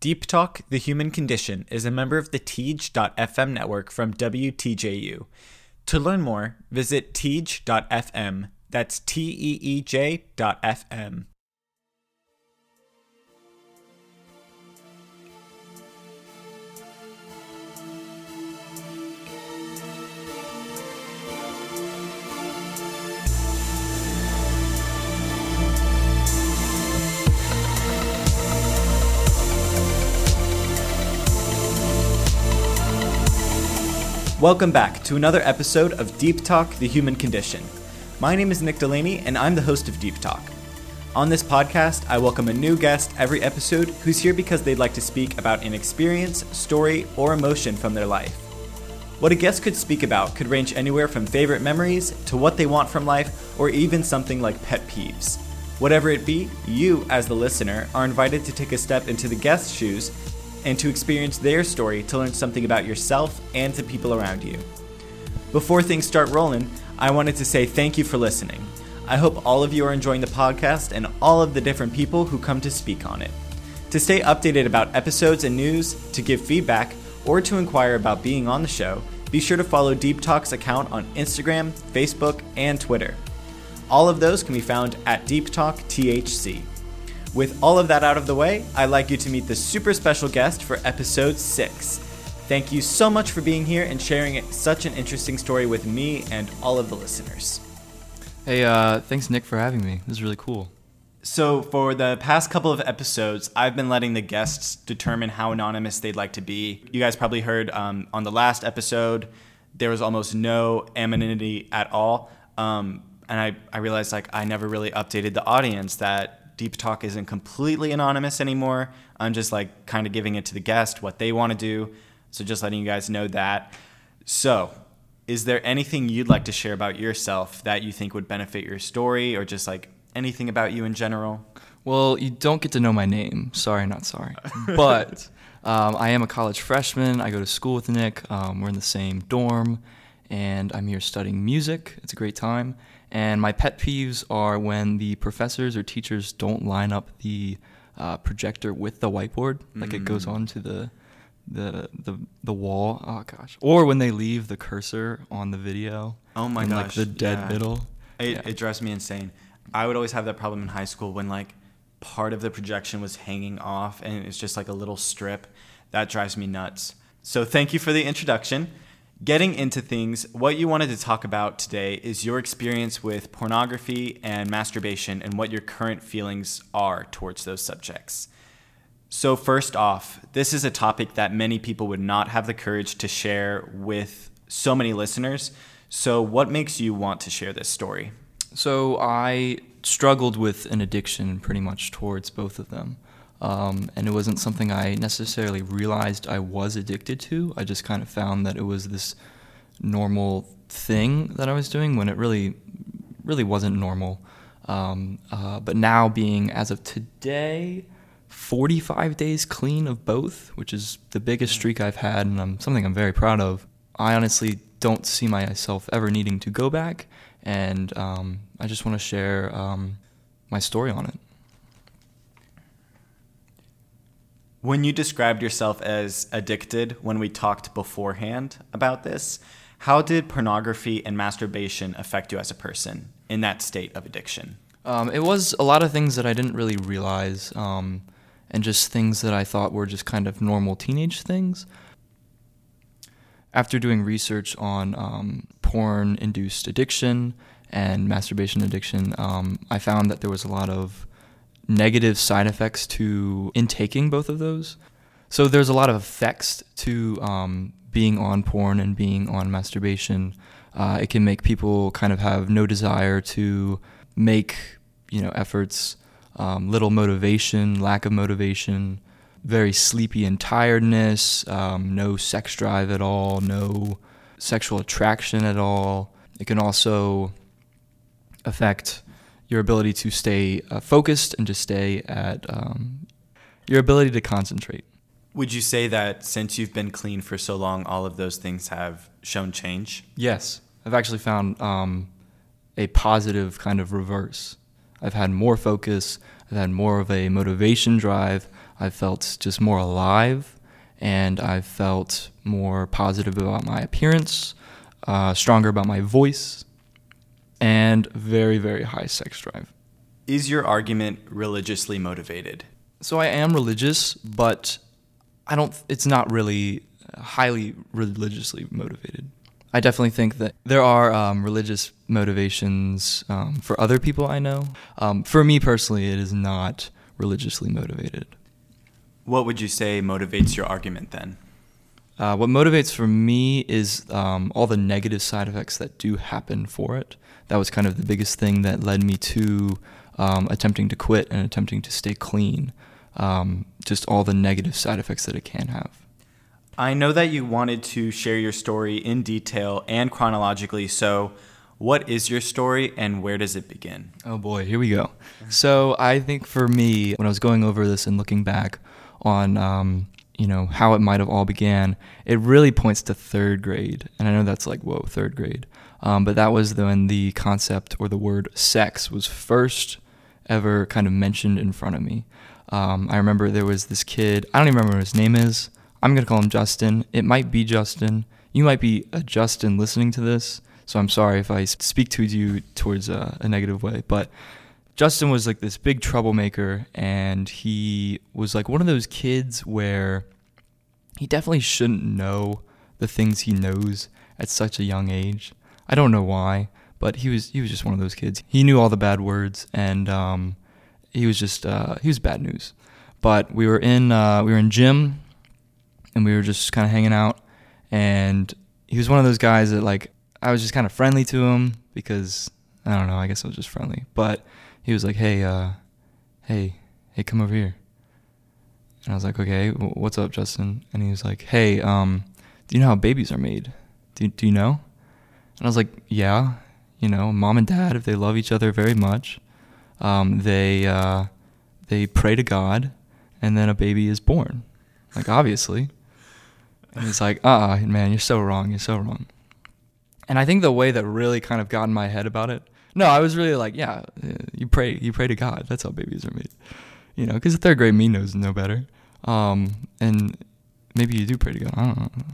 Deep Talk, The Human Condition is a member of the Teej.fm network from WTJU. To learn more, visit Teej.fm. That's T E E J Welcome back to another episode of Deep Talk The Human Condition. My name is Nick Delaney, and I'm the host of Deep Talk. On this podcast, I welcome a new guest every episode who's here because they'd like to speak about an experience, story, or emotion from their life. What a guest could speak about could range anywhere from favorite memories to what they want from life, or even something like pet peeves. Whatever it be, you, as the listener, are invited to take a step into the guest's shoes and to experience their story to learn something about yourself and the people around you. Before things start rolling, I wanted to say thank you for listening. I hope all of you are enjoying the podcast and all of the different people who come to speak on it. To stay updated about episodes and news, to give feedback, or to inquire about being on the show, be sure to follow Deep Talk's account on Instagram, Facebook, and Twitter. All of those can be found at Deep Talk THC. With all of that out of the way, I'd like you to meet the super special guest for episode 6. Thank you so much for being here and sharing such an interesting story with me and all of the listeners. Hey, uh, thanks, Nick, for having me. This is really cool. So, for the past couple of episodes, I've been letting the guests determine how anonymous they'd like to be. You guys probably heard um, on the last episode, there was almost no anonymity at all. Um, and I, I realized like I never really updated the audience that Deep Talk isn't completely anonymous anymore. I'm just like kind of giving it to the guest what they want to do. So just letting you guys know that. So, is there anything you'd like to share about yourself that you think would benefit your story or just like anything about you in general? Well, you don't get to know my name. Sorry, not sorry. but um, I am a college freshman. I go to school with Nick. Um, we're in the same dorm, and I'm here studying music. It's a great time. And my pet peeves are when the professors or teachers don't line up the uh, projector with the whiteboard, like mm. it goes mm. on to the the the the wall. Oh gosh! Or when they leave the cursor on the video. Oh my in, gosh! Like the dead yeah. middle. It, yeah. it drives me insane. I would always have that problem in high school when like part of the projection was hanging off and it's just like a little strip. That drives me nuts. So thank you for the introduction. Getting into things, what you wanted to talk about today is your experience with pornography and masturbation and what your current feelings are towards those subjects. So, first off, this is a topic that many people would not have the courage to share with so many listeners. So, what makes you want to share this story? So, I struggled with an addiction pretty much towards both of them. Um, and it wasn't something I necessarily realized I was addicted to. I just kind of found that it was this normal thing that I was doing when it really, really wasn't normal. Um, uh, but now, being as of today, 45 days clean of both, which is the biggest streak I've had, and I'm, something I'm very proud of. I honestly don't see myself ever needing to go back, and um, I just want to share um, my story on it. When you described yourself as addicted when we talked beforehand about this, how did pornography and masturbation affect you as a person in that state of addiction? Um, it was a lot of things that I didn't really realize, um, and just things that I thought were just kind of normal teenage things. After doing research on um, porn induced addiction and masturbation addiction, um, I found that there was a lot of negative side effects to intaking both of those. So there's a lot of effects to um, being on porn and being on masturbation. Uh, it can make people kind of have no desire to make you know efforts, um, little motivation, lack of motivation, very sleepy and tiredness, um, no sex drive at all, no sexual attraction at all. It can also affect your ability to stay uh, focused and to stay at um, your ability to concentrate. Would you say that since you've been clean for so long, all of those things have shown change? Yes. I've actually found um, a positive kind of reverse. I've had more focus, I've had more of a motivation drive, I've felt just more alive, and I've felt more positive about my appearance, uh, stronger about my voice, and very, very high sex drive. Is your argument religiously motivated? So I am religious, but I don't. It's not really highly religiously motivated. I definitely think that there are um, religious motivations um, for other people I know. Um, for me personally, it is not religiously motivated. What would you say motivates your argument then? Uh, what motivates for me is um, all the negative side effects that do happen for it. That was kind of the biggest thing that led me to um, attempting to quit and attempting to stay clean. Um, just all the negative side effects that it can have. I know that you wanted to share your story in detail and chronologically, so what is your story and where does it begin? Oh boy, here we go. So I think for me, when I was going over this and looking back on, um, you know, how it might have all began, it really points to third grade, and I know that's like whoa, third grade, um, but that was when the concept or the word sex was first ever kind of mentioned in front of me. Um, I remember there was this kid. I don't even remember what his name is. I'm going to call him Justin. It might be Justin. You might be a Justin listening to this, so I'm sorry if I speak to you towards a, a negative way. But Justin was like this big troublemaker, and he was like one of those kids where he definitely shouldn't know the things he knows at such a young age. I don't know why, but he was he was just one of those kids. He knew all the bad words, and um, he was just uh, he was bad news. But we were in uh, we were in gym and we were just kind of hanging out. And he was one of those guys that like I was just kind of friendly to him because I don't know. I guess I was just friendly. But he was like, "Hey, uh, hey, hey, come over here." And I was like, "Okay, what's up, Justin?" And he was like, "Hey, um, do you know how babies are made? Do do you know?" And I was like, "Yeah, you know, mom and dad, if they love each other very much, um, they uh, they pray to God, and then a baby is born. Like obviously." And he's like, uh uh man, you're so wrong. You're so wrong. And I think the way that really kind of got in my head about it, no, I was really like, yeah, you pray, you pray to God. That's how babies are made. You know, because the third grade me knows no better. Um, and maybe you do pray to God. I don't know.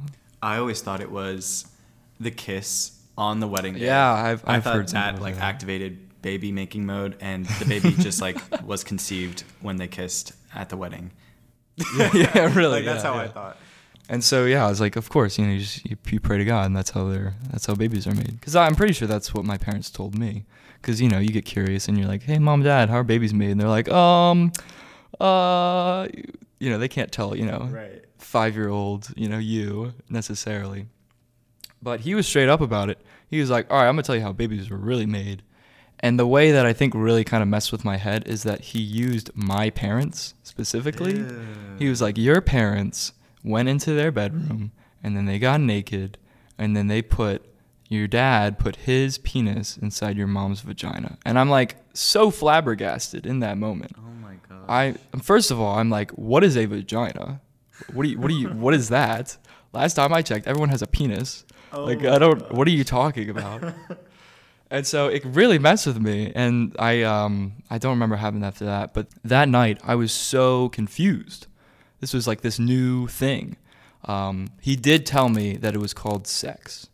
I always thought it was the kiss on the wedding day. Yeah, I've, I I've thought heard that like that. activated baby making mode, and the baby just like was conceived when they kissed at the wedding. Yeah, yeah, really, Like, that's yeah, how I thought. And so yeah, I was like, of course, you know, you just you, you pray to God, and that's how they're that's how babies are made. Because I'm pretty sure that's what my parents told me. Because you know, you get curious, and you're like, hey, mom, dad, how are babies made? And they're like, um, uh, you know, they can't tell, you know, Right. five year old, you know, you necessarily. But he was straight up about it. He was like, all right, I'm gonna tell you how babies were really made. And the way that I think really kind of messed with my head is that he used my parents specifically. He was like, Your parents went into their bedroom and then they got naked and then they put your dad put his penis inside your mom's vagina. And I'm like so flabbergasted in that moment. Oh my god. I first of all, I'm like, what is a vagina? What do you what do you what is that? Last time I checked, everyone has a penis. Oh like I don't God. what are you talking about? and so it really messed with me and I um I don't remember what happened after that, but that night I was so confused. This was like this new thing. Um, he did tell me that it was called sex.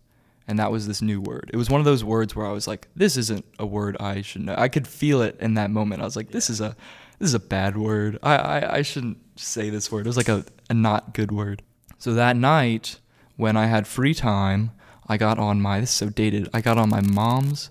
And that was this new word. It was one of those words where I was like, this isn't a word I should know. I could feel it in that moment. I was like, this is a this is a bad word. I, I, I shouldn't say this word. It was like a, a not good word. So that night, when I had free time, I got on my this is so dated. I got on my mom's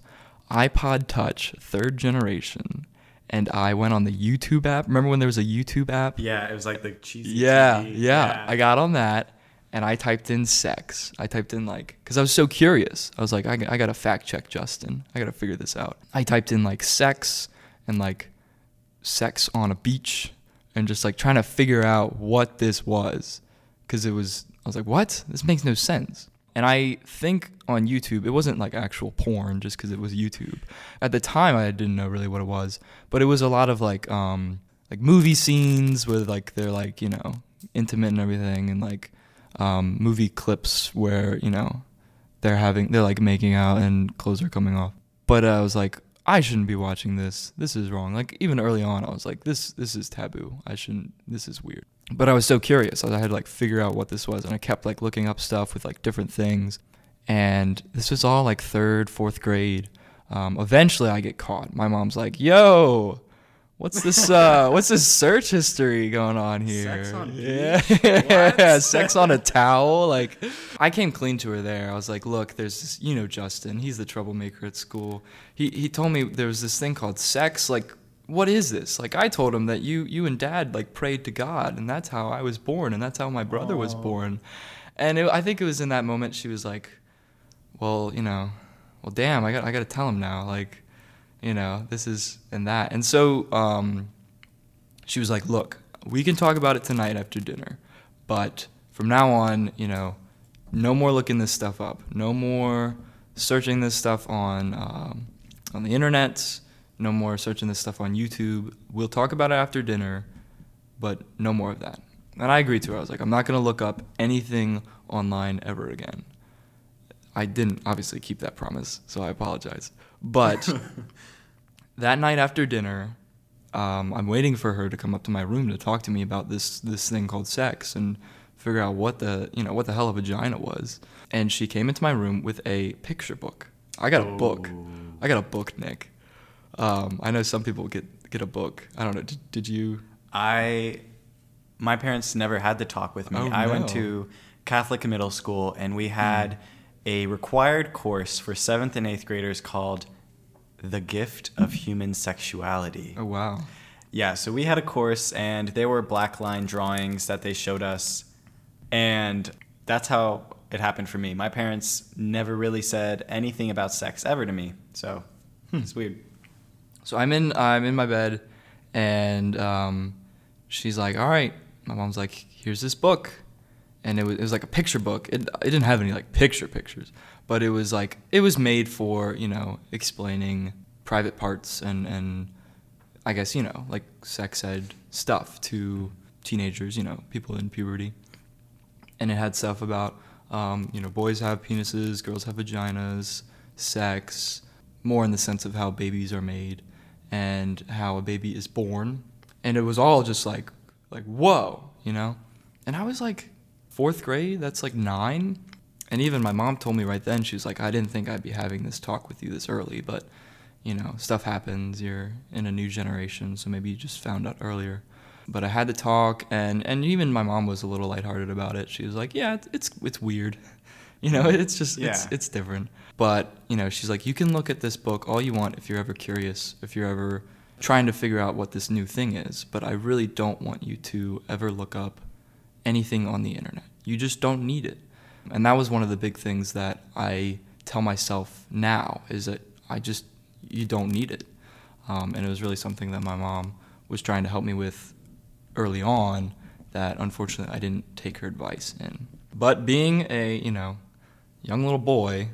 iPod Touch third generation, and I went on the YouTube app. Remember when there was a YouTube app? Yeah, it was like the cheesy. Yeah, TV. yeah, I got on that and I typed in sex. I typed in like, because I was so curious. I was like, I gotta fact check Justin. I gotta figure this out. I typed in like sex and like sex on a beach and just like trying to figure out what this was. Because it was, I was like, what? This makes no sense. And I think on YouTube, it wasn't like actual porn just because it was YouTube. At the time, I didn't know really what it was, but it was a lot of like, um, like movie scenes with like they're like you know intimate and everything, and like um, movie clips where you know they're having they're like making out and clothes are coming off. But I was like, I shouldn't be watching this. This is wrong. Like even early on, I was like, this this is taboo. I shouldn't. This is weird. But I was so curious. I had to like figure out what this was, and I kept like looking up stuff with like different things. And this was all like third, fourth grade. Um, eventually, I get caught. My mom's like, "Yo, what's this? Uh, what's this search history going on here? Sex on yeah? What? sex on a towel. Like, I came clean to her there. I was like, "Look, there's this, you know Justin. He's the troublemaker at school. He he told me there was this thing called sex. Like, what is this? Like, I told him that you you and Dad like prayed to God, and that's how I was born, and that's how my brother was Oh. born. And it, I think it was in that moment she was like, "Well, you know, well, damn, I got I got to tell him now. Like, you know, this is and that." And so um, she was like, "Look, we can talk about it tonight after dinner, but from now on, you know, no more looking this stuff up. No more searching this stuff on um, on the internet. No more searching this stuff on YouTube. We'll talk about it after dinner, but no more of that." And I agreed to her. I was like, "I'm not gonna look up anything online ever again." I didn't obviously keep that promise, so I apologize. But that night after dinner, um, I'm waiting for her to come up to my room to talk to me about this this thing called sex and figure out what the you know what the hell a vagina was. And she came into my room with a picture book. I got a book. Oh. I got a book, Nick. Um, I know some people get get a book. I don't know. Did, did you? I, my parents never had the talk with me. Oh, I went to Catholic middle school, and we had a required course for seventh and eighth graders called "The Gift of Human Sexuality." Oh wow. Yeah, so we had a course, and there were black line drawings that they showed us, and that's how it happened for me. My parents never really said anything about sex ever to me, so it's weird. So I'm in I'm in my bed, and um, she's like, "All right." My mom's like, "Here's this book," and it was it was like a picture book. It it didn't have any like picture pictures, but it was like it was made for you know explaining private parts and and I guess you know like sex ed stuff to teenagers, you know, people in puberty, and it had stuff about um, you know boys have penises, girls have vaginas, sex, more in the sense of how babies are made and how a baby is born, and it was all just like like whoa, you know, and I was like fourth grade, that's like nine, and even my mom told me right then she was like I didn't think I'd be having this talk with you this early, but you know stuff happens. You're in a new generation, so maybe you just found out earlier but I had to talk, and and even my mom was a little lighthearted about it. She was like, "Yeah, it's it's, it's weird, you know, it's just it's it's different." But you know, she's like, "You can look at this book all you want if you're ever curious, if you're ever trying to figure out what this new thing is. But I really don't want you to ever look up anything on the internet. You just don't need it." And that was one of the big things that I tell myself now is that I just you don't need it. Um, and it was really something that my mom was trying to help me with early on that unfortunately I didn't take her advice in. But being a, you know, young little boy,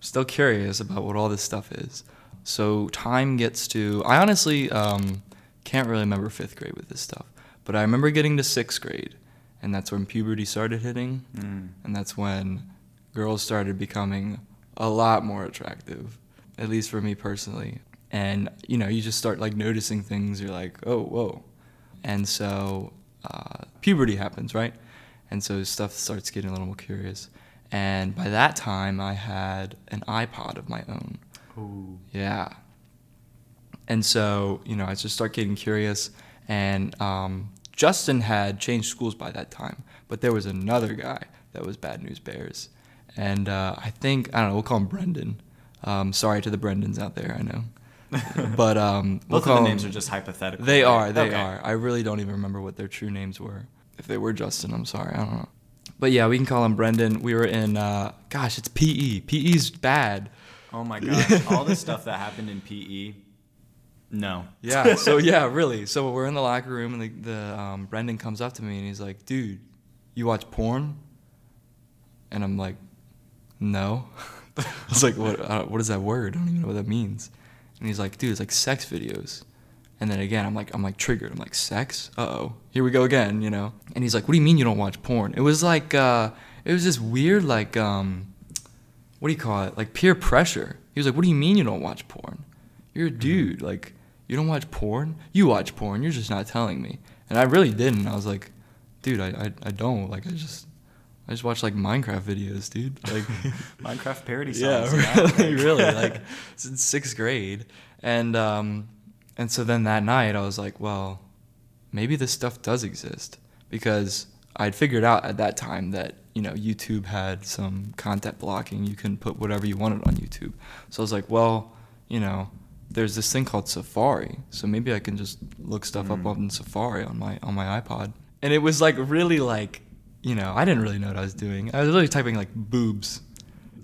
still curious about what all this stuff is. So time gets to, I honestly um, can't really remember fifth grade with this stuff, but I remember getting to sixth grade, and that's when puberty started hitting, Mm. and that's when girls started becoming a lot more attractive, at least for me personally. And you know, you just start like noticing things. You're like, oh, whoa. And so uh, puberty happens, right? And so stuff starts getting a little more curious. And by that time, I had an iPod of my own. Ooh. Yeah. And so, you know, I just start getting curious. And um, Justin had changed schools by that time, but there was another guy that was Bad News Bears. And uh, I think, I don't know, we'll call him Brendan. Um, sorry to the Brendans out there, I know. but um, we'll Both call of the names are just hypothetical. They right? are, they Okay. are. I really don't even remember what their true names were. If they were Justin, I'm sorry, I don't know. But yeah, we can call him Brendan. We were in, uh, gosh, it's PE. PE's bad. Oh my gosh, all the stuff that happened in PE. No. Yeah. So yeah, really. So we're in the locker room, and the, the um, Brendan comes up to me and he's like, "Dude, you watch porn?" And I'm like, "No." I was like, "What? Uh, what is that word? I don't even know what that means." And he's like, "Dude, it's like sex videos." And then again, I'm like, I'm like triggered. I'm like, "Sex? Uh oh, here we go again," you know. And he's like, "What do you mean you don't watch porn?" It was like, uh, it was this weird, like, um, what do you call it? Like peer pressure. He was like, "What do you mean you don't watch porn?" you're a dude. Like, you don't watch porn? You watch porn. You're just not telling me. And I really didn't. I was like, dude, I, I, I don't. Like, I just, I just watch like Minecraft videos, dude. Like, Minecraft parody songs. yeah, really, really. Like, since sixth grade. And, um, and so then that night I was like, well, maybe this stuff does exist because I'd figured out at that time that you know YouTube had some content blocking. You can put whatever you wanted on YouTube. So I was like, well, you know, there's this thing called Safari. So maybe I can just look stuff Mm. up on Safari on my on my iPod. And it was like really like, you know, I didn't really know what I was doing. I was really typing like boobs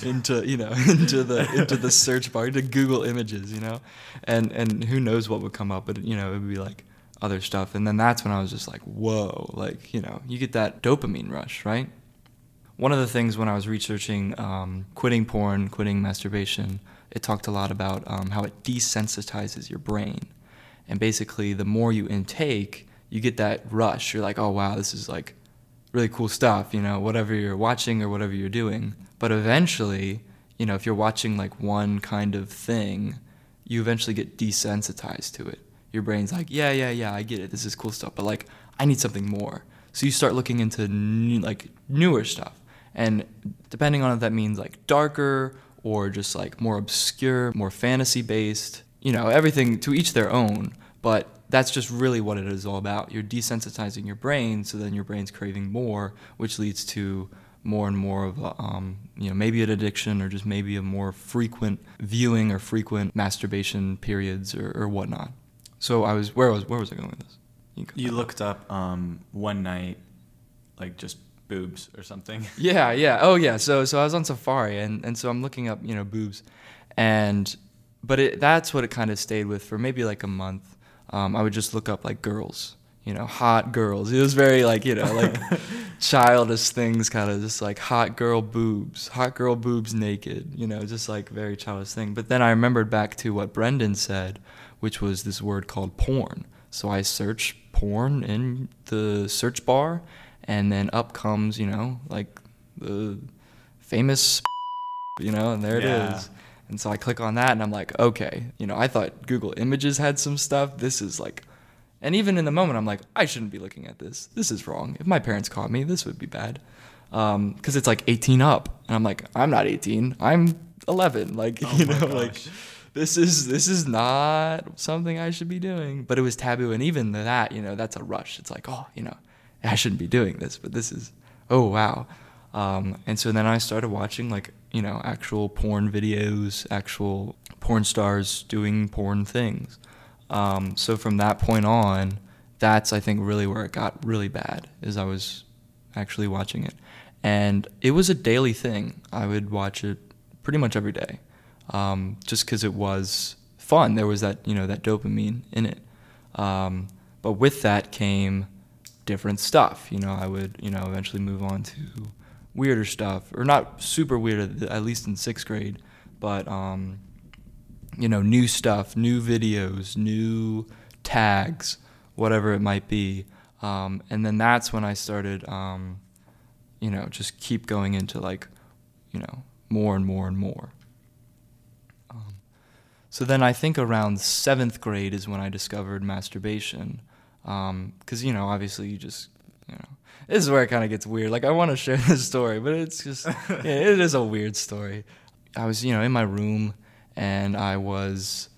into you know into the into the search bar to Google Images, you know, and and who knows what would come up, but you know it would be like other stuff, and then that's when I was just like, whoa, like you know you get that dopamine rush, right? One of the things when I was researching um, quitting porn, quitting masturbation, it talked a lot about um, how it desensitizes your brain, and basically the more you intake, you get that rush. You're like, oh wow, this is like really cool stuff, you know, whatever you're watching or whatever you're doing. But eventually, you know, if you're watching like one kind of thing, you eventually get desensitized to it. Your brain's like, yeah, yeah, yeah, I get it. This is cool stuff, but like, I need something more. So you start looking into new, like newer stuff, and depending on if that means like darker or just like more obscure, more fantasy based, you know, everything to each their own. But that's just really what it is all about. You're desensitizing your brain, so then your brain's craving more, which leads to more and more of a, um, you know, maybe an addiction or just maybe a more frequent viewing or frequent masturbation periods or, or whatnot. So I was where was where was I going with this? cut You looked up um, one night, like just boobs or something. Yeah, yeah. Oh, yeah. So, so I was on Safari, and, and so I'm looking up, you know, boobs, and but it, that's what it kind of stayed with for maybe like a month. Um, I would just look up like girls, you know, hot girls. It was very like you know like childish things, kind of just like hot girl boobs, hot girl boobs naked, you know, just like very childish thing. But then I remembered back to what Brendan said, which was this word called porn. So I search porn in the search bar, and then up comes, you know, like the famous, you know, and there Yeah. it is. And so I click on that, and I'm like, okay, you know, I thought Google Images had some stuff. This is like, and even in the moment, I'm like, I shouldn't be looking at this. This is wrong. If my parents caught me, this would be bad. Because it's like 18 up, and I'm like, I'm not 18. I'm 11. Like, Oh you know, like this is this is not something I should be doing. But it was taboo, and even that, you know, that's a rush. It's like, oh, you know, I shouldn't be doing this, but this is, oh wow. Um, and so then I started watching like you know actual porn videos, actual porn stars doing porn things. Um, so from that point on, that's I think really where it got really bad. Is I was actually watching it, and it was a daily thing. I would watch it pretty much every day, um, just because it was fun. There was that you know that dopamine in it, um, but with that came different stuff. You know, I would you know eventually move on to weirder stuff, or not super weird at least in sixth grade, but um, you know, new stuff, new videos, new tags, whatever it might be. Um, and then that's when I started, um, you know, just keep going into like, you know, more and more and more. Um, so then I think around seventh grade is when I discovered masturbation. Because, you know, obviously you just, you know, this is where it kind of gets weird. Like, I want to share this story, but it's just, yeah, it is a weird story. I was, you know, in my room and I was,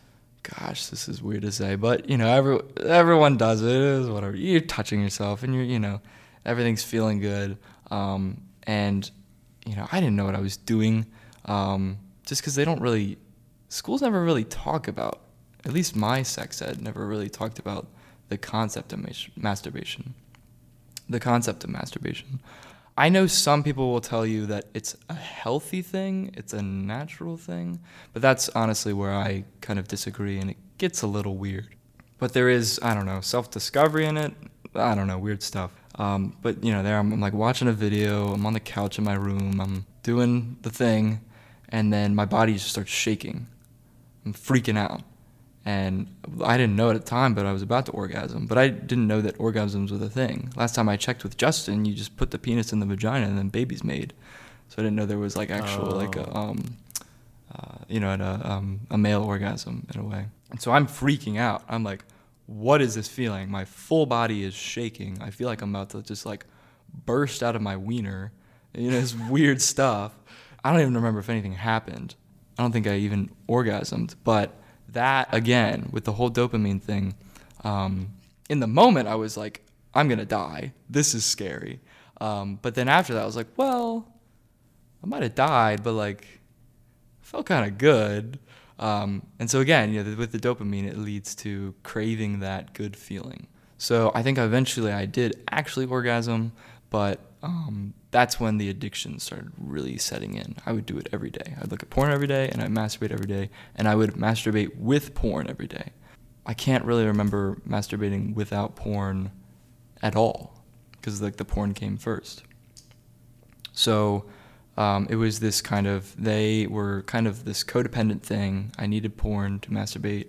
gosh, this is weird to say, but, you know, every, everyone does it. It is whatever. You're touching yourself and you're, you know, everything's feeling good. Um, and, you know, I didn't know what I was doing um, just because they don't really, schools never really talk about, at least my sex ed never really talked about the concept of mas- masturbation. The concept of masturbation. I know some people will tell you that it's a healthy thing, it's a natural thing, but that's honestly where I kind of disagree and it gets a little weird. But there is, I don't know, self discovery in it. I don't know, weird stuff. Um, but you know, there I'm, I'm like watching a video, I'm on the couch in my room, I'm doing the thing, and then my body just starts shaking. I'm freaking out. And I didn't know at the time, but I was about to orgasm. But I didn't know that orgasms were the thing. Last time I checked with Justin, you just put the penis in the vagina and then baby's made. So I didn't know there was like actual like a Oh. um, uh, you know, a, um, a male orgasm in a way. And so I'm freaking out. I'm like, what is this feeling? My full body is shaking. I feel like I'm about to just like burst out of my wiener. You know, this weird stuff. I don't even remember if anything happened. I don't think I even orgasmed. But that, again, with the whole dopamine thing, um, in the moment, I was like, I'm to die. This is scary. Um, but then after that, I was like, well, I might have died, but like, felt kind of good. Um, and so again, you know, with the dopamine, it leads to craving that good feeling. So I think eventually I did actually orgasm, but um, that's when the addiction started really setting in. I would do it every day. I'd look at porn every day, and I'd masturbate every day, and I would masturbate with porn every day. I can't really remember masturbating without porn at all because like the porn came first. So um, it was this kind of they were kind of this codependent thing. I needed porn to masturbate,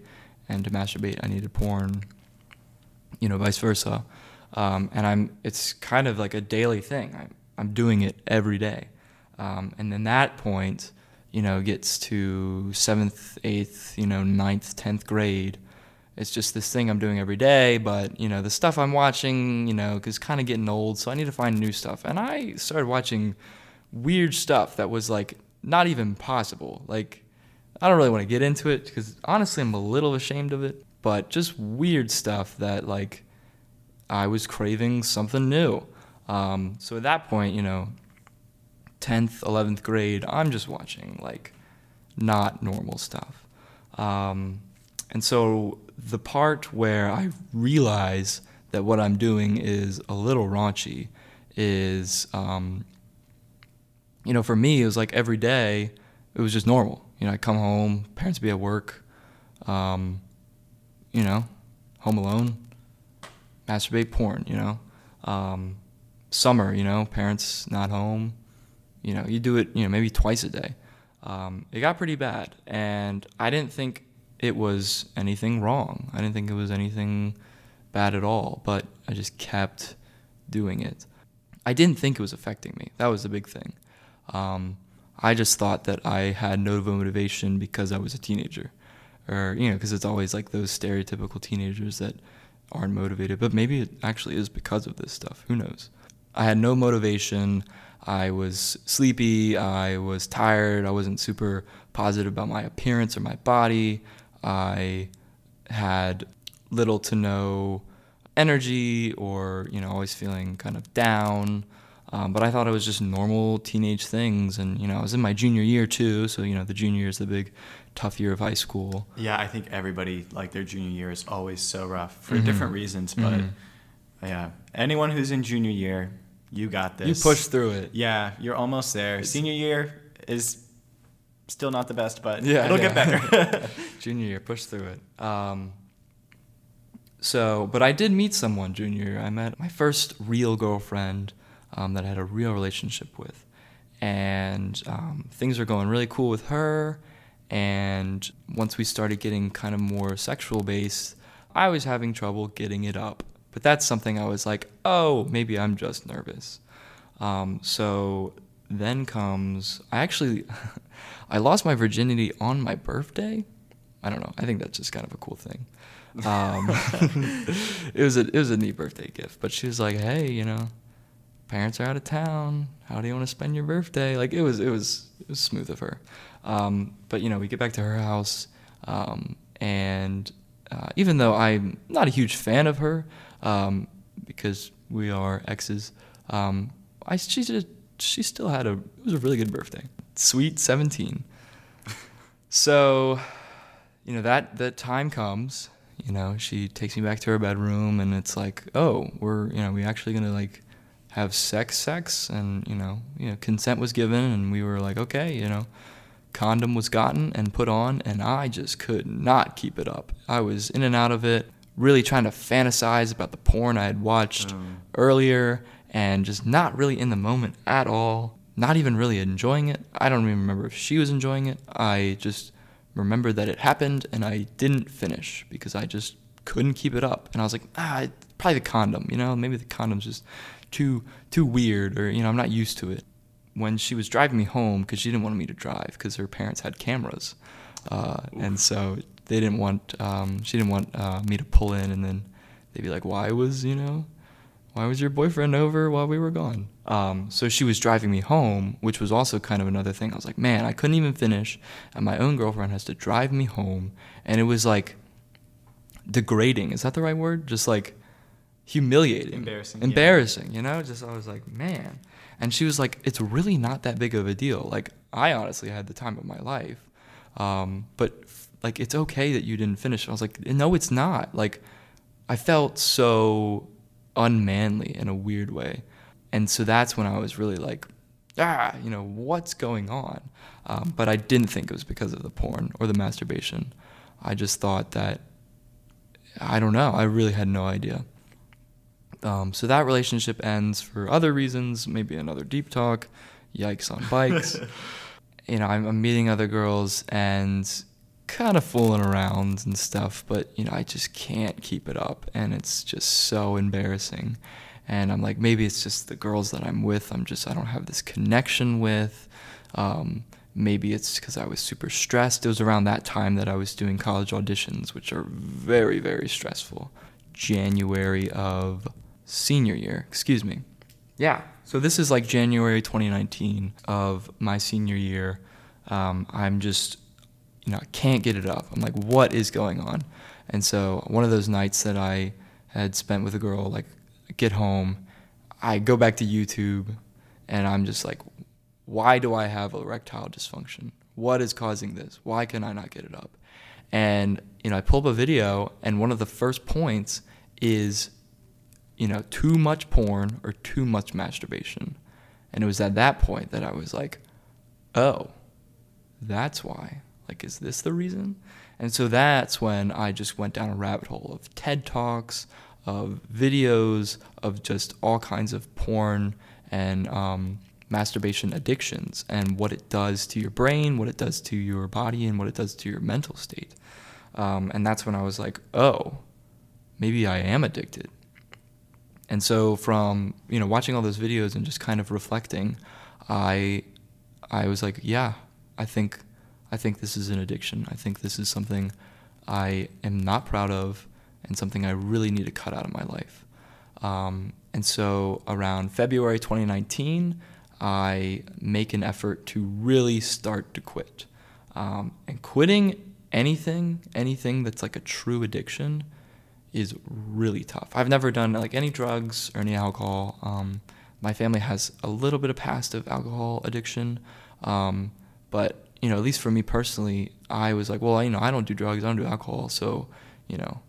and to masturbate I needed porn. You know, vice versa. Um, and I'm it's kind of like a daily thing. I'm I'm doing it every day, um, and then that point, you know, gets to seventh, eighth, you know, ninth, tenth grade it's just this thing I'm doing every day, but you know the stuff I'm watching, you know, is kind of getting old, so I need to find new stuff. And I started watching weird stuff that was like not even possible. Like I don't really want to get into it because honestly I'm a little ashamed of it, but just weird stuff that like I was craving something new. Um, so at that point, you know, 10th, 11th grade, I'm just watching like not normal stuff. Um, and so the part where I realize that what I'm doing is a little raunchy is, um, you know, for me, it was like every day, it was just normal. You know, I come home, parents be at work, um, you know, home alone, masturbate porn, you know. Um, summer, you know, parents not home, you know, you do it, you know, maybe twice a day. Um, it got pretty bad, and I didn't think it was anything wrong. I didn't think it was anything bad at all, but I just kept doing it. I didn't think it was affecting me. That was the big thing. Um, I just thought that I had no motivation because I was a teenager, or you know, because it's always like those stereotypical teenagers that aren't motivated. But maybe it actually is because of this stuff. Who knows? I had no motivation. I was sleepy. I was tired. I wasn't super positive about my appearance or my body. I had little to no energy or, you know, always feeling kind of down. Um, but I thought it was just normal teenage things. And, you know, I was in my junior year too. So, you know, the junior year is the big tough year of high school. Yeah, I think everybody, like their junior year is always so rough for mm-hmm. different reasons. But mm-hmm. Yeah, anyone who's in junior year, you got this. You push through it. Yeah, you're almost there. It's, Senior year is still not the best, but yeah, it'll yeah. get better. junior year, push through it. Um, so, but I did meet someone junior year. I met my first real girlfriend um, that I had a real relationship with, and um, things were going really cool with her. And once we started getting kind of more sexual based, I was having trouble getting it up. But that's something I was like, oh, maybe I'm just nervous. Um, so then comes I actually I lost my virginity on my birthday. I don't know. I think that's just kind of a cool thing. Um, it was a it was a neat birthday gift. But she was like, "Hey, you know, parents are out of town. How do you want to spend your birthday?" Like it was it was it was smooth of her. Um, but you know, we get back to her house, um, and uh, even though I'm not a huge fan of her, um, because we are exes, um, I she just she still had a it was a really good birthday. Sweet 17. so, you know, that that time comes, you know, she takes me back to her bedroom and it's like, "Oh, we're, you know, we actually going to like have sex sex and, you know, you know, consent was given and we were like, "Okay, you know, condom was gotten and put on and I just could not keep it up. I was in and out of it, really trying to fantasize about the porn I had watched mm. earlier and just not really in the moment at all, not even really enjoying it. I don't even remember if she was enjoying it. I just remember that it happened and I didn't finish because I just couldn't keep it up. And I was like, ah, probably the condom, you know, maybe the condom's just too too weird or you know, I'm not used to it. When she was driving me home because she didn't want me to drive because her parents had cameras. Uh, and so they didn't want um, she didn't want uh, me to pull in and then they'd be like, why was you know, why was your boyfriend over while we were gone? Um, so she was driving me home, which was also kind of another thing. I was like, man, I couldn't even finish, and my own girlfriend has to drive me home, and it was like degrading. Is that the right word? Just like humiliating, Embarrassing, embarrassing. You know, just I was like, man. And she was like, it's really not that big of a deal. Like I honestly had the time of my life, um, but like it's okay that you didn't finish. I was like, no, it's not. Like I felt so unmanly in a weird way, and so that's when I was really like, ah, you know, what's going on? Um, but I didn't think it was because of the porn or the masturbation. I just thought that I don't know. I really had no idea. Um, so that relationship ends for other reasons, maybe another deep talk. Yikes on bikes. you know, I'm, I'm meeting other girls and kind of fooling around and stuff, but you know, I just can't keep it up, and it's just so embarrassing. And I'm like, maybe it's just the girls that I'm with. I'm just I don't have this connection with. Um, maybe it's because I was super stressed. It was around that time that I was doing college auditions, which are very very stressful. January of senior year, excuse me. Yeah. So this is like January 2019 of my senior year. Um, I'm just, you know, I can't get it up. I'm like, what is going on? And so one of those nights that I had spent with a girl, like, get home, I go back to YouTube, and I'm just like, why do I have erectile dysfunction? What is causing this? Why can I not get it up? And you know, I pull up a video, and one of the first points is you know, too much porn or too much masturbation. And it was at that point that I was like, oh, that's why. Like, is this the reason? And so that's when I just went down a rabbit hole of TED Talks, of videos, of just all kinds of porn and um, masturbation addictions and what it does to your brain, what it does to your body, and what it does to your mental state. Um, and that's when I was like, oh, maybe I am addicted and so from you know watching all those videos and just kind of reflecting, I I was like, yeah, I think I think this is an addiction. I think this is something I am not proud of and something I really need to cut out of my life. Um, and so around February 2019, I make an effort to really start to quit. Um, and quitting anything, anything that's like a true addiction, is really tough. I've never done like any drugs or any alcohol. Um, my family has a little bit of past of alcohol addiction, um, but you know, at least for me personally, I was like, well, you know, I don't do drugs, I don't do alcohol, so you know,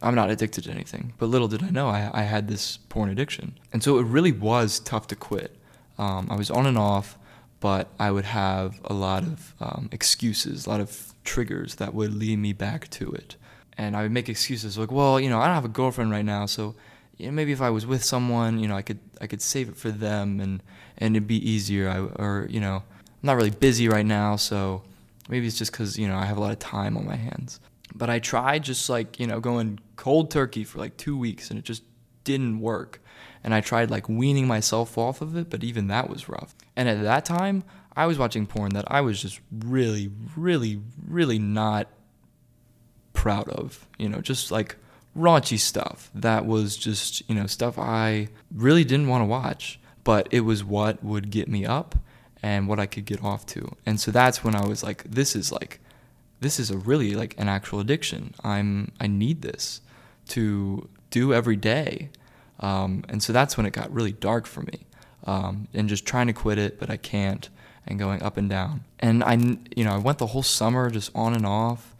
I'm not addicted to anything. But little did I know I, I had this porn addiction, and so it really was tough to quit. Um, I was on and off, but I would have a lot of um, excuses, a lot of triggers that would lead me back to it and I would make excuses like, well, you know, I don't have a girlfriend right now, so you know, maybe if I was with someone, you know, I could I could save it for them and and it'd be easier. I, or you know, I'm not really busy right now, so maybe it's just because you know I have a lot of time on my hands. But I tried just like you know going cold turkey for like two weeks, and it just didn't work. And I tried like weaning myself off of it, but even that was rough. And at that time, I was watching porn that I was just really, really, really not proud of. You know, just like raunchy stuff that was just, you know, stuff I really didn't want to watch, but it was what would get me up and what I could get off to. And so that's when I was like, this is like, this is a really like an actual addiction. I'm, I need this to do every day. Um, and so that's when it got really dark for me. Um, and just trying to quit it, but I can't, and going up and down. And I, you know, I went the whole summer just on and off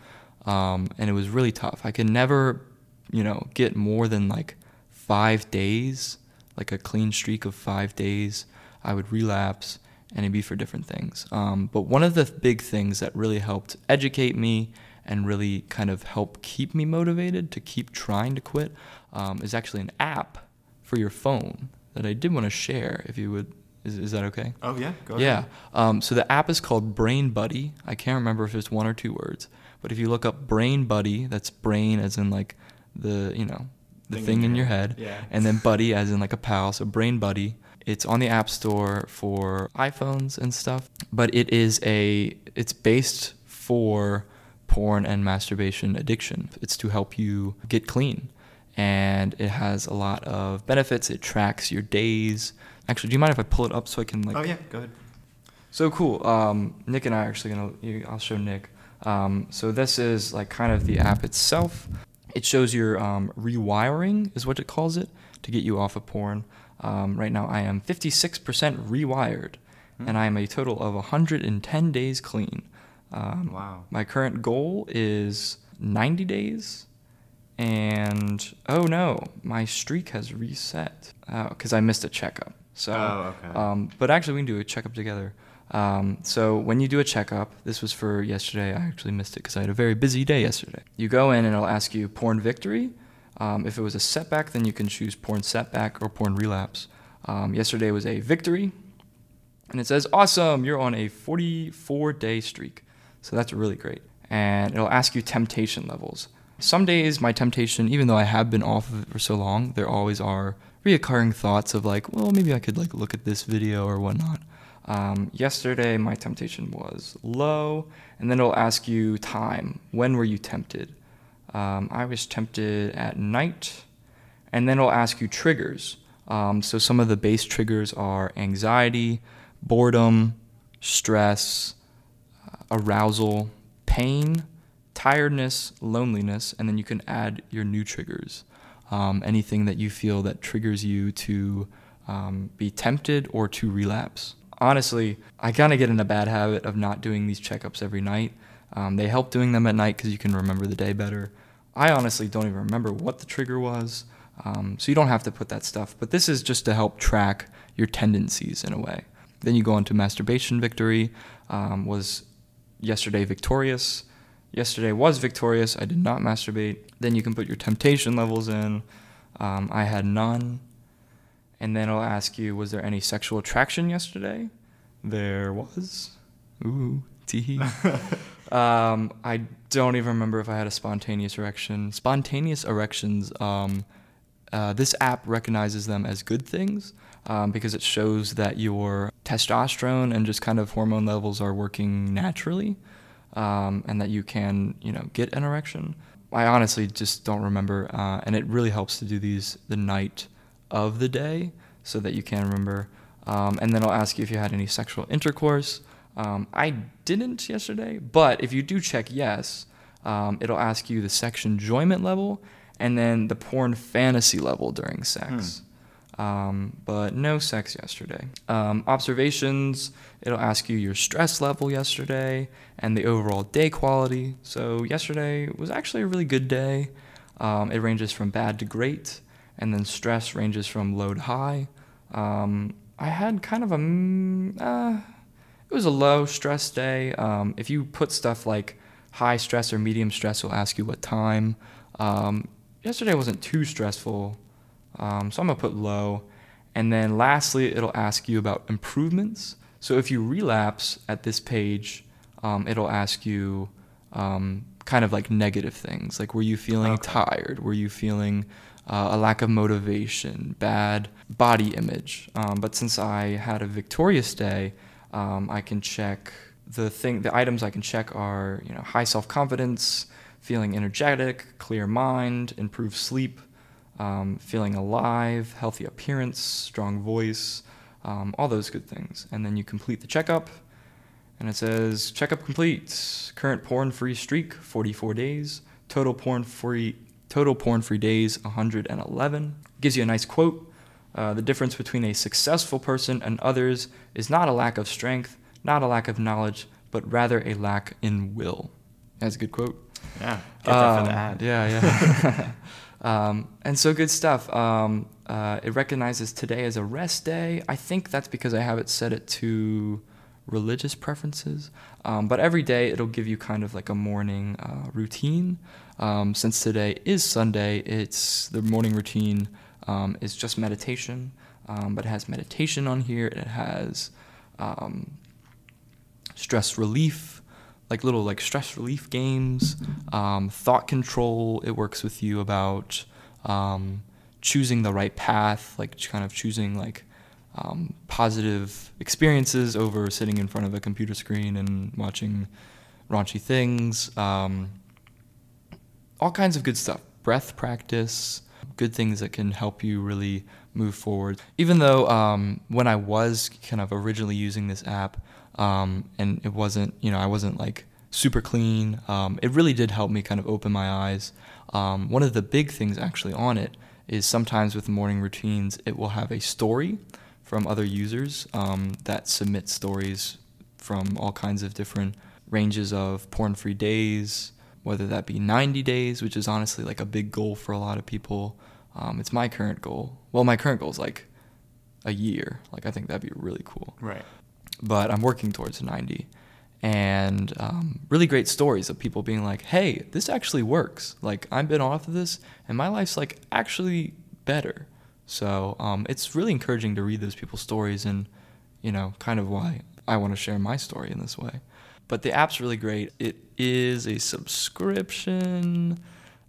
um, and it was really tough. I could never, you know, get more than like five days, like a clean streak of five days. I would relapse, and it'd be for different things. Um, but one of the big things that really helped educate me and really kind of help keep me motivated to keep trying to quit um, is actually an app for your phone that I did want to share. If you would, is, is that okay? Oh yeah, go ahead. Yeah. Um, so the app is called Brain Buddy. I can't remember if it's one or two words. But if you look up Brain Buddy, that's brain as in like the you know the thing, thing in, your head, yeah. and then Buddy as in like a pal. So Brain Buddy. It's on the App Store for iPhones and stuff, but it is a it's based for porn and masturbation addiction. It's to help you get clean. And it has a lot of benefits. It tracks your days. Actually, do you mind if I pull it up so I can like oh yeah, go ahead. so cool. Um, Nick and I are actually gonna. I'll show Nick. Um, so this is like kind of the app itself. It shows your um, rewiring, is what it calls it, to get you off of porn. Um, right now, I am 56% rewired, Hmm. and I am a total of 110 days clean. Um, Wow. My current goal is 90 days, and oh no, my streak has reset because I missed a checkup. So, Oh, okay. um, but actually, we can do a checkup together. Um, so when you do a checkup, this was for yesterday. I actually missed it because I had a very busy day yesterday. You go in and it'll ask you porn victory. Um, if it was a setback, then you can choose porn setback or porn relapse. Um, yesterday was a victory, and it says awesome, you're on a 44 day streak. So that's really great. And it'll ask you temptation levels. Some days, my temptation, even though I have been off of it for so long, there always are reoccurring thoughts of like, well, maybe I could like look at this video or whatnot. Um, yesterday, my temptation was low, and then it'll ask you time. When were you tempted? Um, I was tempted at night, and then it'll ask you triggers. Um, so some of the base triggers are anxiety, boredom, stress, uh, arousal, pain, tiredness, loneliness, and then you can add your new triggers. Um, anything that you feel that triggers you to um, be tempted or to relapse. Honestly, I kind of get in a bad habit of not doing these checkups every night. Um, they help doing them at night because you can remember the day better. I honestly don't even remember what the trigger was, um, so you don't have to put that stuff. But this is just to help track your tendencies in a way. Then you go on to masturbation victory. Um, was yesterday victorious? Yesterday was victorious. I did not masturbate. Then you can put your temptation levels in. Um, I had none. And then it'll ask you, was there any sexual attraction yesterday? There was. Ooh, tee Um, I don't even remember if I had a spontaneous erection. Spontaneous erections, um, uh, this app recognizes them as good things um, because it shows that your testosterone and just kind of hormone levels are working naturally um, and that you can, you know, get an erection. I honestly just don't remember, uh, and it really helps to do these the night of the day so that you can remember. Um, and then I'll ask you if you had any sexual intercourse. Um, I didn't yesterday, but if you do check yes, um, it'll ask you the sex enjoyment level and then the porn fantasy level during sex. Um, but no sex yesterday. Um, observations, it'll ask you your stress level yesterday and the overall day quality. So, yesterday was actually a really good day. Um, it ranges from bad to great, and then stress ranges from low to high. Um, I had kind of a. mm, Uh, it was a low stress day. Um, if you put stuff like high stress or medium stress, it'll ask you what time. Um, yesterday wasn't too stressful, um, so I'm gonna put low. And then lastly, it'll ask you about improvements. So if you relapse at this page, um, it'll ask you um, kind of like negative things, like were you feeling Okay. tired? Were you feeling uh, a lack of motivation, bad body image? Um, but since I had a victorious day, um, I can check the thing. The items I can check are you know high self confidence, feeling energetic, clear mind, improved sleep, um, feeling alive, healthy appearance, strong voice, um, all those good things. And then you complete the checkup, and it says checkup complete. Current porn-free streak, 44 days. Total porn-free total porn-free days, 111. Gives you a nice quote. Uh, the difference between a successful person and others is not a lack of strength, not a lack of knowledge, but rather a lack in will. That's a good quote. Yeah. Get that for the Um, ad. Yeah, yeah. um, and so good stuff. Um, uh, it recognizes today as a rest day. I think that's because I have it set it to religious preferences. Um, but every day it'll give you kind of like a morning uh, routine. Um, since today is Sunday, it's the morning routine um, is just meditation, um, but it has meditation on here. It has um, stress relief, like little like stress relief games, um, thought control. It works with you about um, choosing the right path, like kind of choosing like um, positive experiences over sitting in front of a computer screen and watching raunchy things, all kinds of good stuff. Breath practice, good things that can help you really move forward. Even though um, when I was kind of originally using this app, um, and it wasn't, you know, I wasn't like super clean. Um, it really did help me kind of open my eyes. Um, one of the big things actually on it is sometimes with morning routines, it will have a story from other users um, that submit stories from all kinds of different ranges of porn free days, whether that be 90 days, which is honestly like a big goal for a lot of people. Um, it's my current goal. Well, my current goal is like a year. Like, I think that'd be really cool. Right. But I'm working towards 90 and um, really great stories of people being like, "Hey, this actually works. Like I've been off of this, and my life's like actually better." So um, it's really encouraging to read those people's stories, and you know, kind of why I want to share my story in this way. But the app's really great. It is a subscription.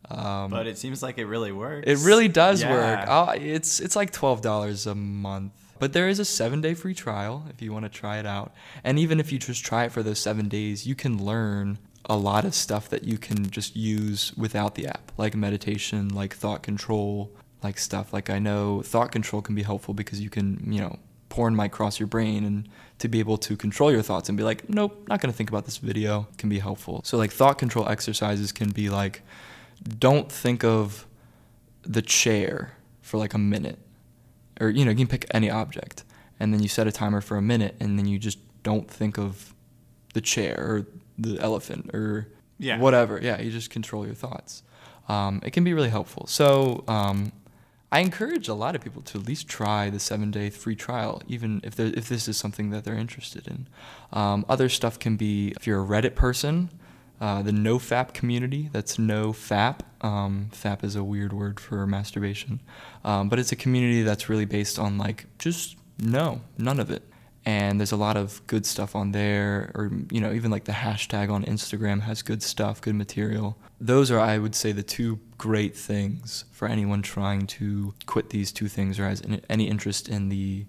Um, but it seems like it really works. It really does yeah. work. I'll, it's it's like twelve dollars a month but there is a seven day free trial if you want to try it out. And even if you just try it for those seven days, you can learn a lot of stuff that you can just use without the app, like meditation, like thought control, like stuff. Like I know thought control can be helpful because you can, you know, porn might cross your brain and to be able to control your thoughts and be like, nope, not going to think about this video can be helpful. So like thought control exercises can be like, don't think of the chair for like a minute or you know you can pick any object and then you set a timer for a minute and then you just don't think of the chair or the elephant or yeah. whatever yeah you just control your thoughts um, it can be really helpful so um, i encourage a lot of people to at least try the seven day free trial even if, if this is something that they're interested in um, other stuff can be if you're a reddit person uh, the NoFap community. That's NoFap. Um, FAP is a weird word for masturbation, um, but it's a community that's really based on like just no, none of it. And there's a lot of good stuff on there, or you know, even like the hashtag on Instagram has good stuff, good material. Those are, I would say, the two great things for anyone trying to quit these two things or has any interest in the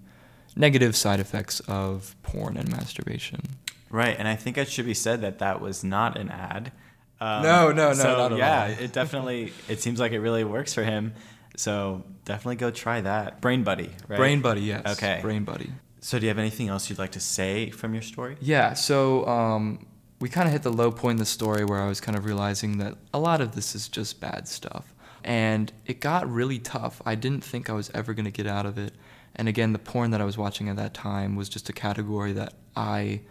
negative side effects of porn and masturbation. Right, and I think it should be said that that was not an ad. Um, no, no, no, so, yeah, it definitely. It seems like it really works for him. So definitely go try that. Brain Buddy, right? Brain Buddy, yes. Okay. Brain Buddy. So do you have anything else you'd like to say from your story? Yeah. So um, we kind of hit the low point in the story where I was kind of realizing that a lot of this is just bad stuff, and it got really tough. I didn't think I was ever going to get out of it. And again, the porn that I was watching at that time was just a category that I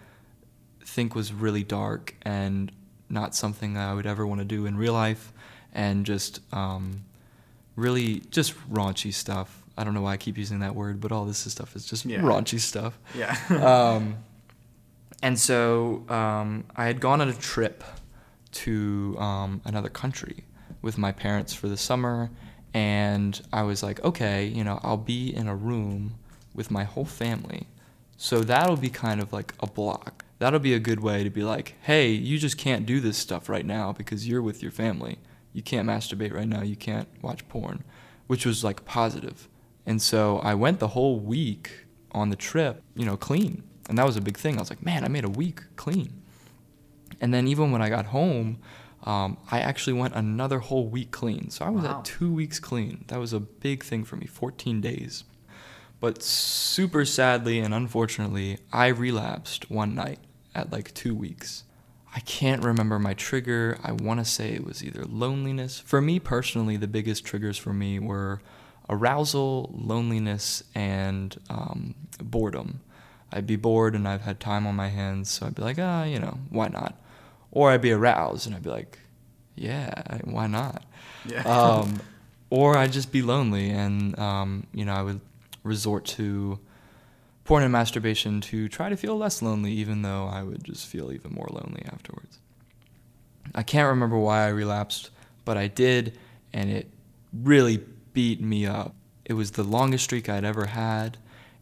think was really dark and not something I would ever want to do in real life, and just um, really just raunchy stuff. I don't know why I keep using that word, but all this stuff is just yeah. raunchy stuff. Yeah. um, and so um, I had gone on a trip to um, another country with my parents for the summer, and I was like, okay, you know, I'll be in a room with my whole family. So that'll be kind of like a block that'll be a good way to be like, hey, you just can't do this stuff right now because you're with your family. You can't masturbate right now. You can't watch porn, which was like positive. And so I went the whole week on the trip, you know, clean. And that was a big thing. I was like, man, I made a week clean. And then even when I got home, um, I actually went another whole week clean. So I was wow. at two weeks clean. That was a big thing for me, 14 days. But super sadly and unfortunately, I relapsed one night at like two weeks. I can't remember my trigger. I want to say it was either loneliness. For me personally, the biggest triggers for me were arousal, loneliness, and um, boredom. I'd be bored and I've had time on my hands, so I'd be like, ah, you know, why not? Or I'd be aroused and I'd be like, yeah, why not? Yeah. Um, or I'd just be lonely and, um, you know, I would resort to porn and masturbation to try to feel less lonely, even though I would just feel even more lonely afterwards. I can't remember why I relapsed, but I did, and it really beat me up. It was the longest streak I'd ever had,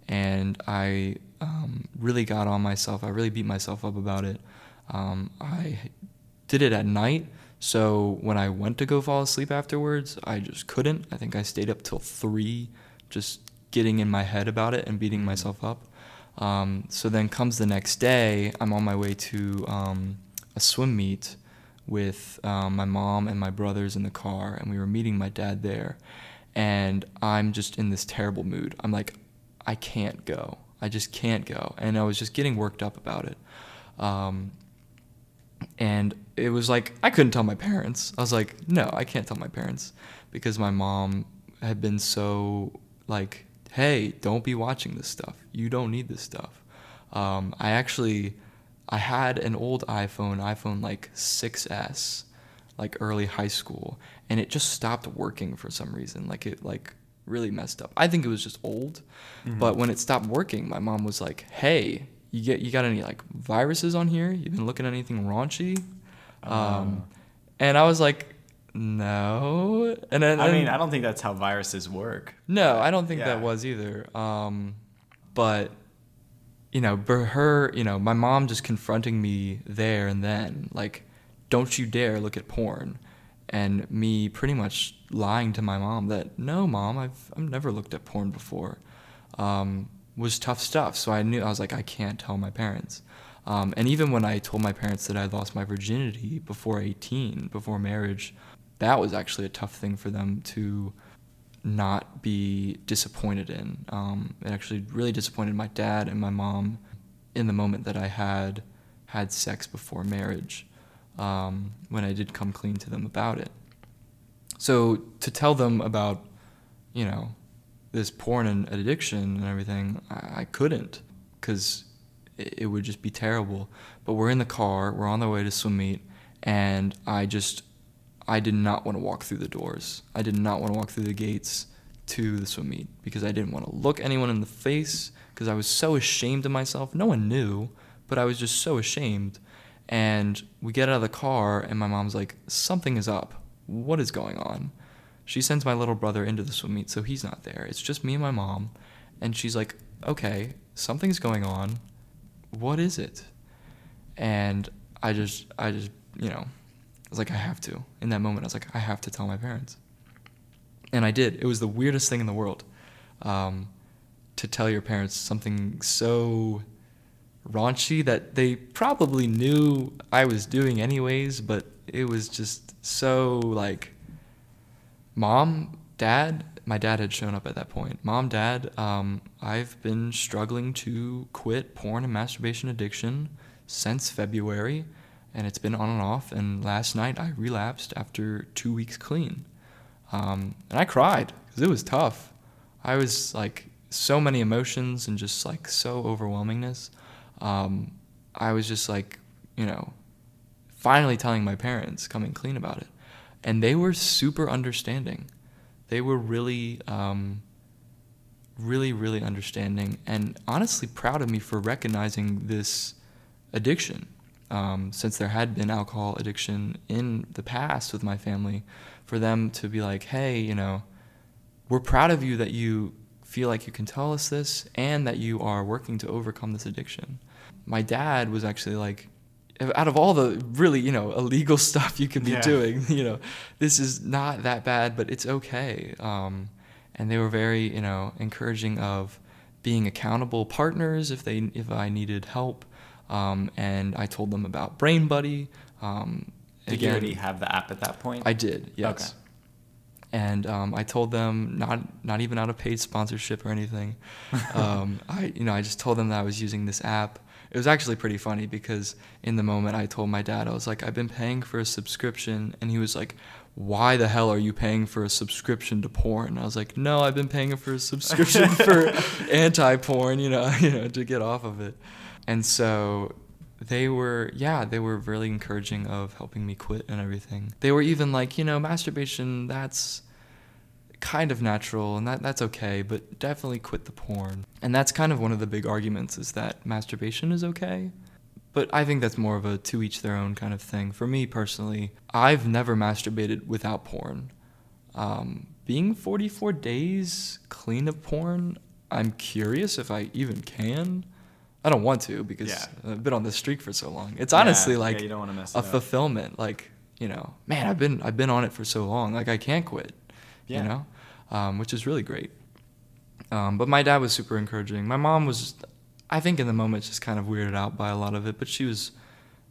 and I um, really got on myself. I really beat myself up about it. Um, I did it at night, so when I went to go fall asleep afterwards, I just couldn't. I think I stayed up till three, just getting in my head about it and beating myself up. Um, so then comes the next day, I'm on my way to um, a swim meet with um, my mom and my brothers in the car, and we were meeting my dad there. And I'm just in this terrible mood. I'm like, I can't go. I just can't go. And I was just getting worked up about it. Um, and it was like, I couldn't tell my parents. I was like, no, I can't tell my parents because my mom had been so like, hey, don't be watching this stuff. You don't need this stuff. Um, I actually, I had an old iPhone, iPhone like 6S, like early high school, and it just stopped working for some reason. Like it like really messed up. I think it was just old, mm-hmm. but when it stopped working, my mom was like, "Hey, you get you got any like viruses on here? You've been looking at anything raunchy?" Um, uh. and I was like, "No." And then I mean, I don't think that's how viruses work. No, I don't think yeah. that was either. Um, but you know, her, you know, my mom just confronting me there and then, like, don't you dare look at porn and me pretty much lying to my mom that no mom i've, I've never looked at porn before um, was tough stuff. So i knew i was like i can't tell my parents. Um, and even when i told my parents that i lost my virginity before 18 before marriage that was actually a tough thing for them to not be disappointed in. Um, it actually really disappointed my dad and my mom in the moment that i had had sex before marriage um, when I did come clean to them about it. So to tell them about, you know, this porn and addiction and everything, I, I couldn't because it, it would just be terrible. But we're in the car, we're on the way to swim meet, and I just, I did not want to walk through the doors. I did not want to walk through the gates to the swim meet because I didn't want to look anyone in the face because I was so ashamed of myself. No one knew, but I was just so ashamed and we get out of the car, and my mom's like, Something is up. What is going on? She sends my little brother into the swim meet, so he's not there. It's just me and my mom. And she's like, Okay, something's going on. What is it? And I just, I just, you know, I was like, I have to. In that moment, I was like, I have to tell my parents. And I did. It was the weirdest thing in the world um, to tell your parents something so raunchy that they probably knew I was doing anyways, but it was just so like mom, dad, my dad had shown up at that point. Mom, dad, um, I've been struggling to quit porn and masturbation addiction since February, and it's been on and off. And last night I relapsed after two weeks clean. Um, and I cried because it was tough. I was like so many emotions and just like so overwhelmingness um, I was just like, you know, finally telling my parents, coming clean about it. And they were super understanding. They were really, um, really, really understanding and honestly proud of me for recognizing this addiction. Um, since there had been alcohol addiction in the past with my family, for them to be like, hey, you know, we're proud of you that you feel like you can tell us this and that you are working to overcome this addiction my dad was actually like out of all the really you know illegal stuff you can be yeah. doing you know this is not that bad but it's okay um, and they were very you know encouraging of being accountable partners if they if i needed help um, and i told them about brain buddy um, did again, you already have the app at that point i did yes okay. and um, I told them not not even out of paid sponsorship or anything. Um, I you know I just told them that I was using this app, it was actually pretty funny because in the moment I told my dad, I was like, I've been paying for a subscription. And he was like, why the hell are you paying for a subscription to porn? And I was like, no, I've been paying for a subscription for anti-porn, you know, you know, to get off of it. And so they were, yeah, they were really encouraging of helping me quit and everything. They were even like, you know, masturbation, that's kind of natural and that that's okay, but definitely quit the porn. And that's kind of one of the big arguments is that masturbation is okay. But I think that's more of a to each their own kind of thing. For me personally, I've never masturbated without porn. Um, being 44 days clean of porn, I'm curious if I even can. I don't want to because yeah. I've been on this streak for so long. It's honestly yeah, like yeah, a fulfillment. Like you know, man, I've been I've been on it for so long. Like I can't quit. You know, um, which is really great. Um, but my dad was super encouraging. My mom was, I think, in the moment, just kind of weirded out by a lot of it, but she was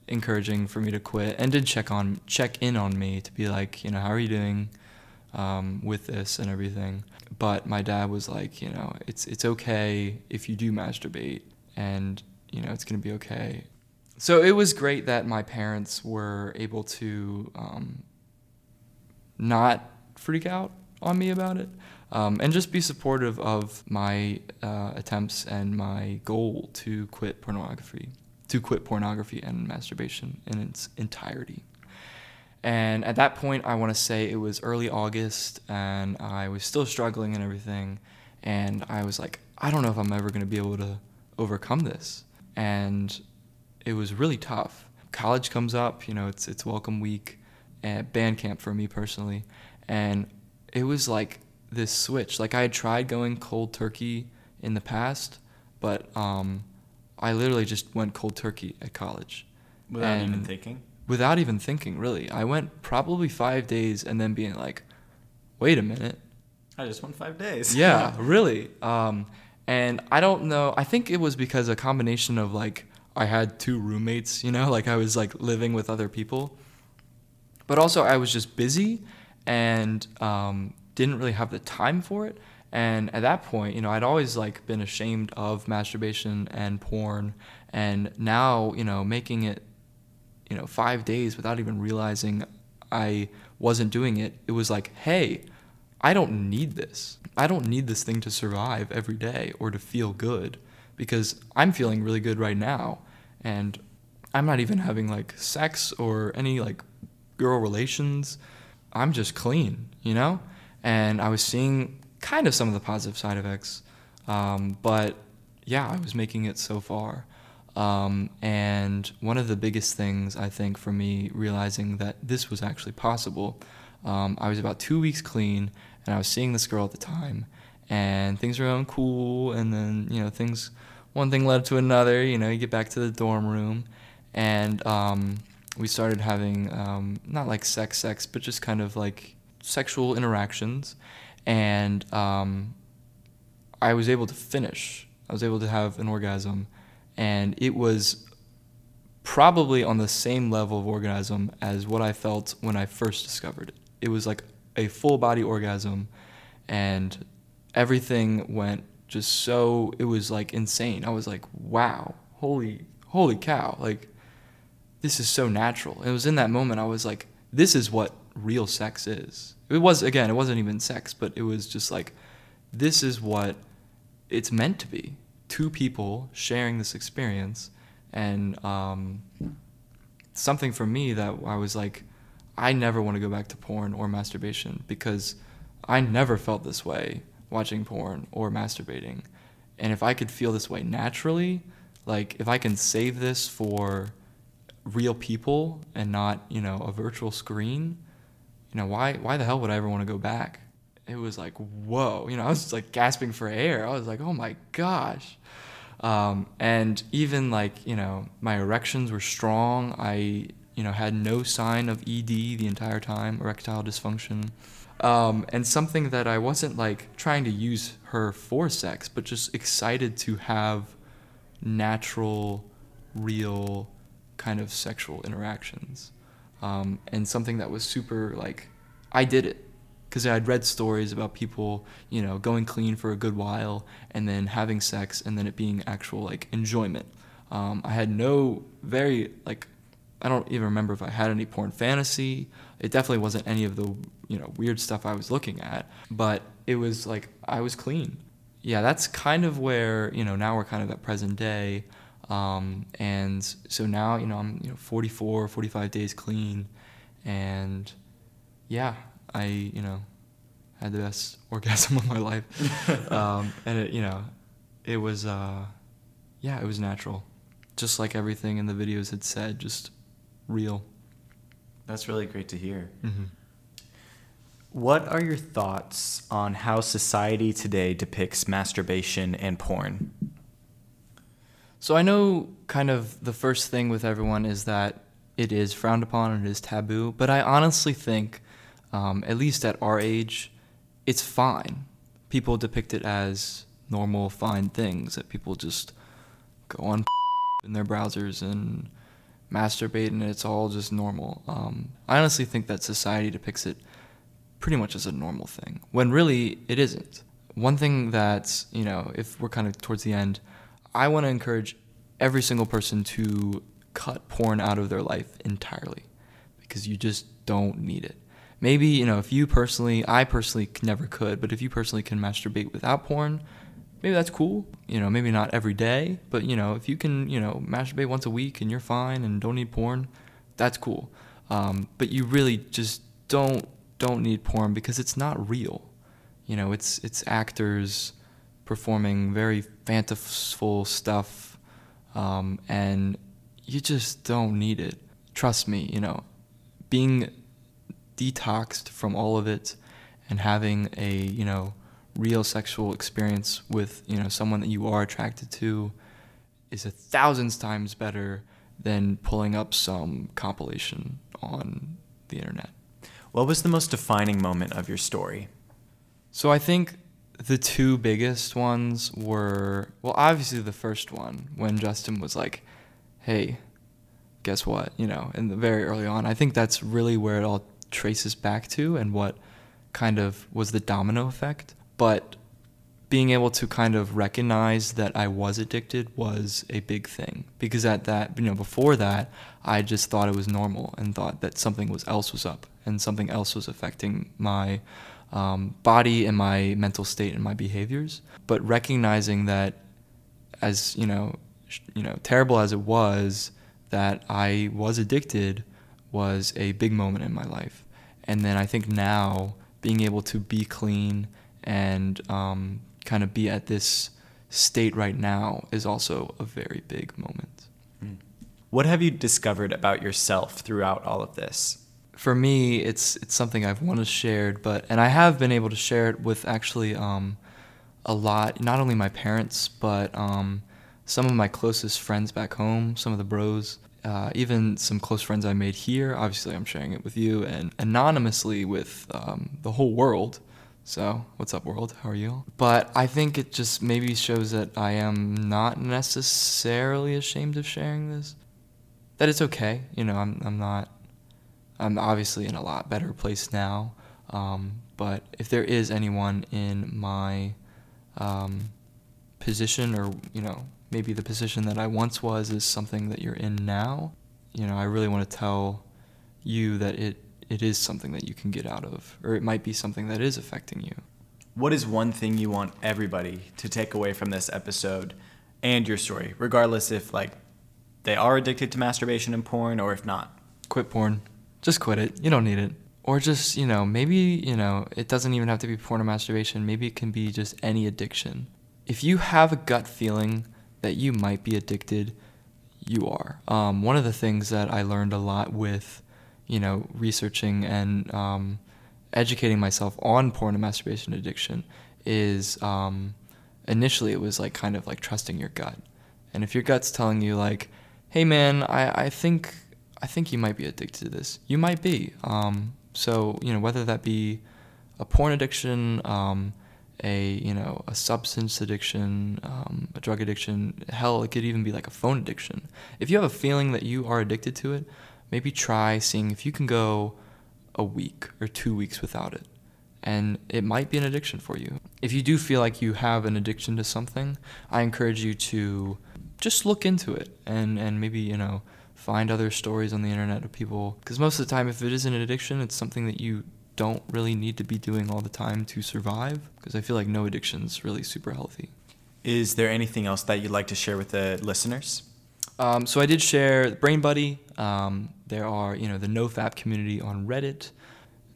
encouraging for me to quit and did check on check in on me to be like, you know, how are you doing um, with this and everything. But my dad was like, you know, it's it's okay if you do masturbate, and you know, it's gonna be okay. So it was great that my parents were able to um, not freak out on me about it. Um, and just be supportive of my uh, attempts and my goal to quit pornography to quit pornography and masturbation in its entirety. And at that point, I want to say it was early August, and I was still struggling and everything. And I was like, I don't know if I'm ever going to be able to overcome this. And it was really tough. College comes up, you know, it's it's welcome week at band camp for me personally, and it was like this switch. Like I had tried going cold turkey in the past, but um, I literally just went cold turkey at college. Without and even thinking? Without even thinking, really. I went probably five days and then being like, wait a minute. I just went five days. yeah, really. Um, and I don't know. I think it was because a combination of like, I had two roommates, you know, like I was like living with other people. But also, I was just busy and um, didn't really have the time for it. And at that point, you know, I'd always like been ashamed of masturbation and porn, and now, you know, making it, you know, five days without even realizing I wasn't doing it, it was like, hey, I don't need this. I don't need this thing to survive every day or to feel good because I'm feeling really good right now. And I'm not even having like sex or any like girl relations. I'm just clean, you know? And I was seeing kind of some of the positive side effects. Um, but yeah, I was making it so far. Um, and one of the biggest things I think for me realizing that this was actually possible, um, I was about two weeks clean, and I was seeing this girl at the time, and things were going cool, and then you know things, one thing led to another. You know, you get back to the dorm room, and um, we started having um, not like sex, sex, but just kind of like sexual interactions, and um, I was able to finish. I was able to have an orgasm, and it was probably on the same level of orgasm as what I felt when I first discovered it. It was like a full body orgasm, and everything went just so it was like insane. I was like, wow, holy holy cow, like this is so natural. It was in that moment I was like, this is what real sex is. It was again, it wasn't even sex, but it was just like this is what it's meant to be. Two people sharing this experience, and um, something for me that I was like, I never want to go back to porn or masturbation because I never felt this way watching porn or masturbating. And if I could feel this way naturally, like if I can save this for real people and not, you know, a virtual screen, you know, why why the hell would I ever want to go back? It was like, whoa, you know, I was like gasping for air. I was like, oh my gosh. Um, and even like, you know, my erections were strong. I, you know, had no sign of ED the entire time, erectile dysfunction. Um, and something that I wasn't like trying to use her for sex, but just excited to have natural, real kind of sexual interactions um, and something that was super like I did it because I'd read stories about people, you know, going clean for a good while and then having sex and then it being actual like enjoyment. Um, I had no very like I don't even remember if I had any porn fantasy. It definitely wasn't any of the you know weird stuff I was looking at, but it was like I was clean. Yeah, that's kind of where you know now we're kind of at present day. Um, and so now, you know, I'm you know 44, 45 days clean, and yeah, I you know had the best orgasm of my life, um, and it you know it was uh, yeah it was natural, just like everything in the videos had said, just real. That's really great to hear. Mm-hmm. What are your thoughts on how society today depicts masturbation and porn? So I know kind of the first thing with everyone is that it is frowned upon and it is taboo, but I honestly think, um, at least at our age, it's fine. People depict it as normal, fine things that people just go on in their browsers and masturbate and it's all just normal. Um, I honestly think that society depicts it pretty much as a normal thing when really it isn't. One thing that's, you know, if we're kind of towards the end, I want to encourage every single person to cut porn out of their life entirely because you just don't need it. Maybe, you know, if you personally, I personally never could, but if you personally can masturbate without porn, maybe that's cool. You know, maybe not every day, but you know, if you can, you know, masturbate once a week and you're fine and don't need porn, that's cool. Um, but you really just don't don't need porn because it's not real. You know, it's it's actors performing very fanciful stuff, um, and you just don't need it. Trust me. You know, being detoxed from all of it and having a you know real sexual experience with you know someone that you are attracted to is a thousands times better than pulling up some compilation on the internet. What was the most defining moment of your story? So I think the two biggest ones were well obviously the first one when Justin was like, "Hey, guess what?" you know, in the very early on. I think that's really where it all traces back to and what kind of was the domino effect but being able to kind of recognize that I was addicted was a big thing because at that you know before that I just thought it was normal and thought that something was else was up and something else was affecting my um, body and my mental state and my behaviors but recognizing that as you know sh- you know terrible as it was that I was addicted was a big moment in my life and then I think now being able to be clean and um, kind of be at this state right now is also a very big moment. Hmm. What have you discovered about yourself throughout all of this? For me, it's it's something I've wanted to share, but and I have been able to share it with actually um, a lot. Not only my parents, but um, some of my closest friends back home, some of the bros, uh, even some close friends I made here. Obviously, I'm sharing it with you and anonymously with um, the whole world. So, what's up, world? How are you? But I think it just maybe shows that I am not necessarily ashamed of sharing this. That it's okay. You know, I'm, I'm not, I'm obviously in a lot better place now. Um, but if there is anyone in my um, position or, you know, maybe the position that I once was is something that you're in now, you know, I really want to tell you that it it is something that you can get out of, or it might be something that is affecting you. What is one thing you want everybody to take away from this episode and your story, regardless if like they are addicted to masturbation and porn or if not? Quit porn. Just quit it. You don't need it. Or just, you know, maybe, you know, it doesn't even have to be porn or masturbation. Maybe it can be just any addiction. If you have a gut feeling that you might be addicted, you are. Um, one of the things that I learned a lot with you know, researching and um, educating myself on porn and masturbation addiction is um, initially it was like kind of like trusting your gut. And if your gut's telling you like, hey man, I, I think I think you might be addicted to this. You might be. Um, so, you know, whether that be a porn addiction, um, a you know a substance addiction, um, a drug addiction. Hell, it could even be like a phone addiction. If you have a feeling that you are addicted to it, maybe try seeing if you can go a week or two weeks without it. And it might be an addiction for you. If you do feel like you have an addiction to something, I encourage you to just look into it and, and maybe, you know, find other stories on the internet of people. Because most of the time, if it is an addiction, it's something that you don't really need to be doing all the time to survive. Because I feel like no addiction is really super healthy. Is there anything else that you'd like to share with the listeners? Um, so I did share Brain Buddy. Um, there are, you know, the NoFap community on Reddit.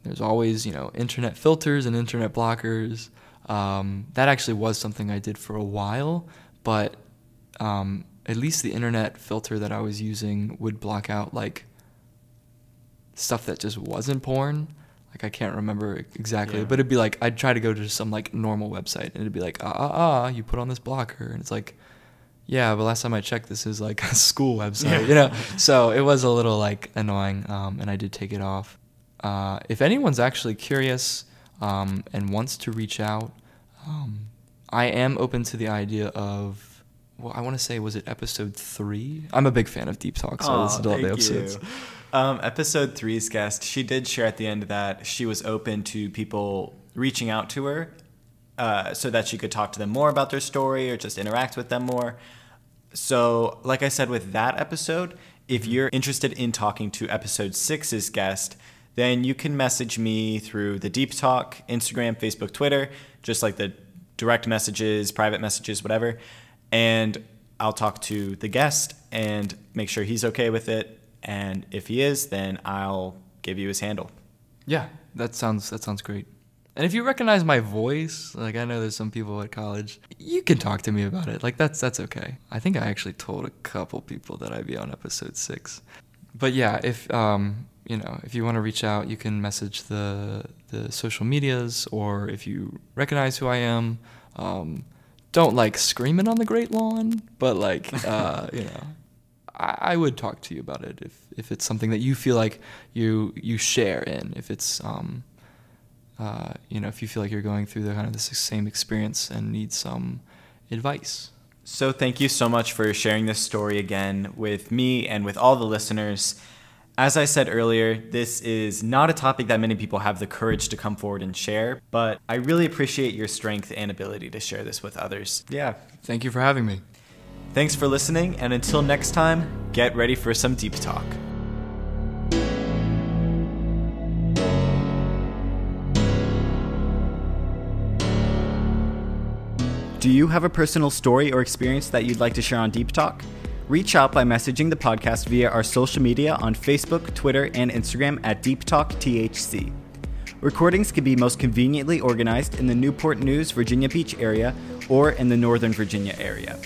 There's always, you know, internet filters and internet blockers. Um, that actually was something I did for a while, but um, at least the internet filter that I was using would block out like stuff that just wasn't porn. Like I can't remember exactly, yeah. but it'd be like I'd try to go to some like normal website and it'd be like ah ah ah you put on this blocker and it's like yeah, but last time I checked, this is like a school website, yeah. you know. So it was a little like annoying, um, and I did take it off. Uh, if anyone's actually curious um, and wants to reach out, um, I am open to the idea of well, I want to say, was it episode three? I'm a big fan of Deep Talk, so I listened to all the episodes. Um, episode three's guest, she did share at the end that she was open to people reaching out to her uh, so that she could talk to them more about their story or just interact with them more. So, like I said with that episode, if Mm-hmm. you're interested in talking to episode six's guest, then you can message me through the Deep Talk, Instagram, Facebook, Twitter, just like the direct messages, private messages, whatever. And I'll talk to the guest and make sure he's okay with it. And if he is, then I'll give you his handle. Yeah, that sounds that sounds great. And if you recognize my voice, like I know there's some people at college, you can talk to me about it. Like that's that's okay. I think I actually told a couple people that I'd be on episode six. But yeah, if um you know if you want to reach out, you can message the the social medias, or if you recognize who I am, um, don't like screaming on the great lawn, but like uh, you know. I, I would talk to you about it if, if it's something that you feel like you you share in. If it's um, uh, you know, if you feel like you're going through the kind of the same experience and need some advice. So, thank you so much for sharing this story again with me and with all the listeners. As I said earlier, this is not a topic that many people have the courage to come forward and share, but I really appreciate your strength and ability to share this with others. Yeah. Thank you for having me. Thanks for listening, and until next time, get ready for some deep talk. Do you have a personal story or experience that you'd like to share on Deep Talk? Reach out by messaging the podcast via our social media on Facebook, Twitter, and Instagram at Deep Talk THC. Recordings can be most conveniently organized in the Newport News, Virginia Beach area or in the Northern Virginia area.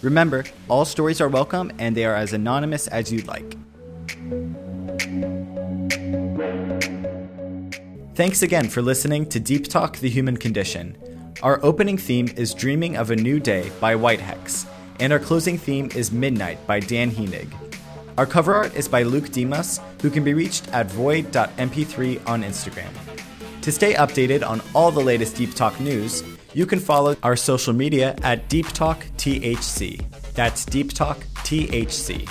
Remember, all stories are welcome and they are as anonymous as you'd like. Thanks again for listening to Deep Talk The Human Condition. Our opening theme is Dreaming of a New Day by White Hex, and our closing theme is Midnight by Dan Henig. Our cover art is by Luke Dimas, who can be reached at void.mp3 on Instagram. To stay updated on all the latest Deep Talk news, you can follow our social media at Deep Talk THC. That's Deep Talk THC.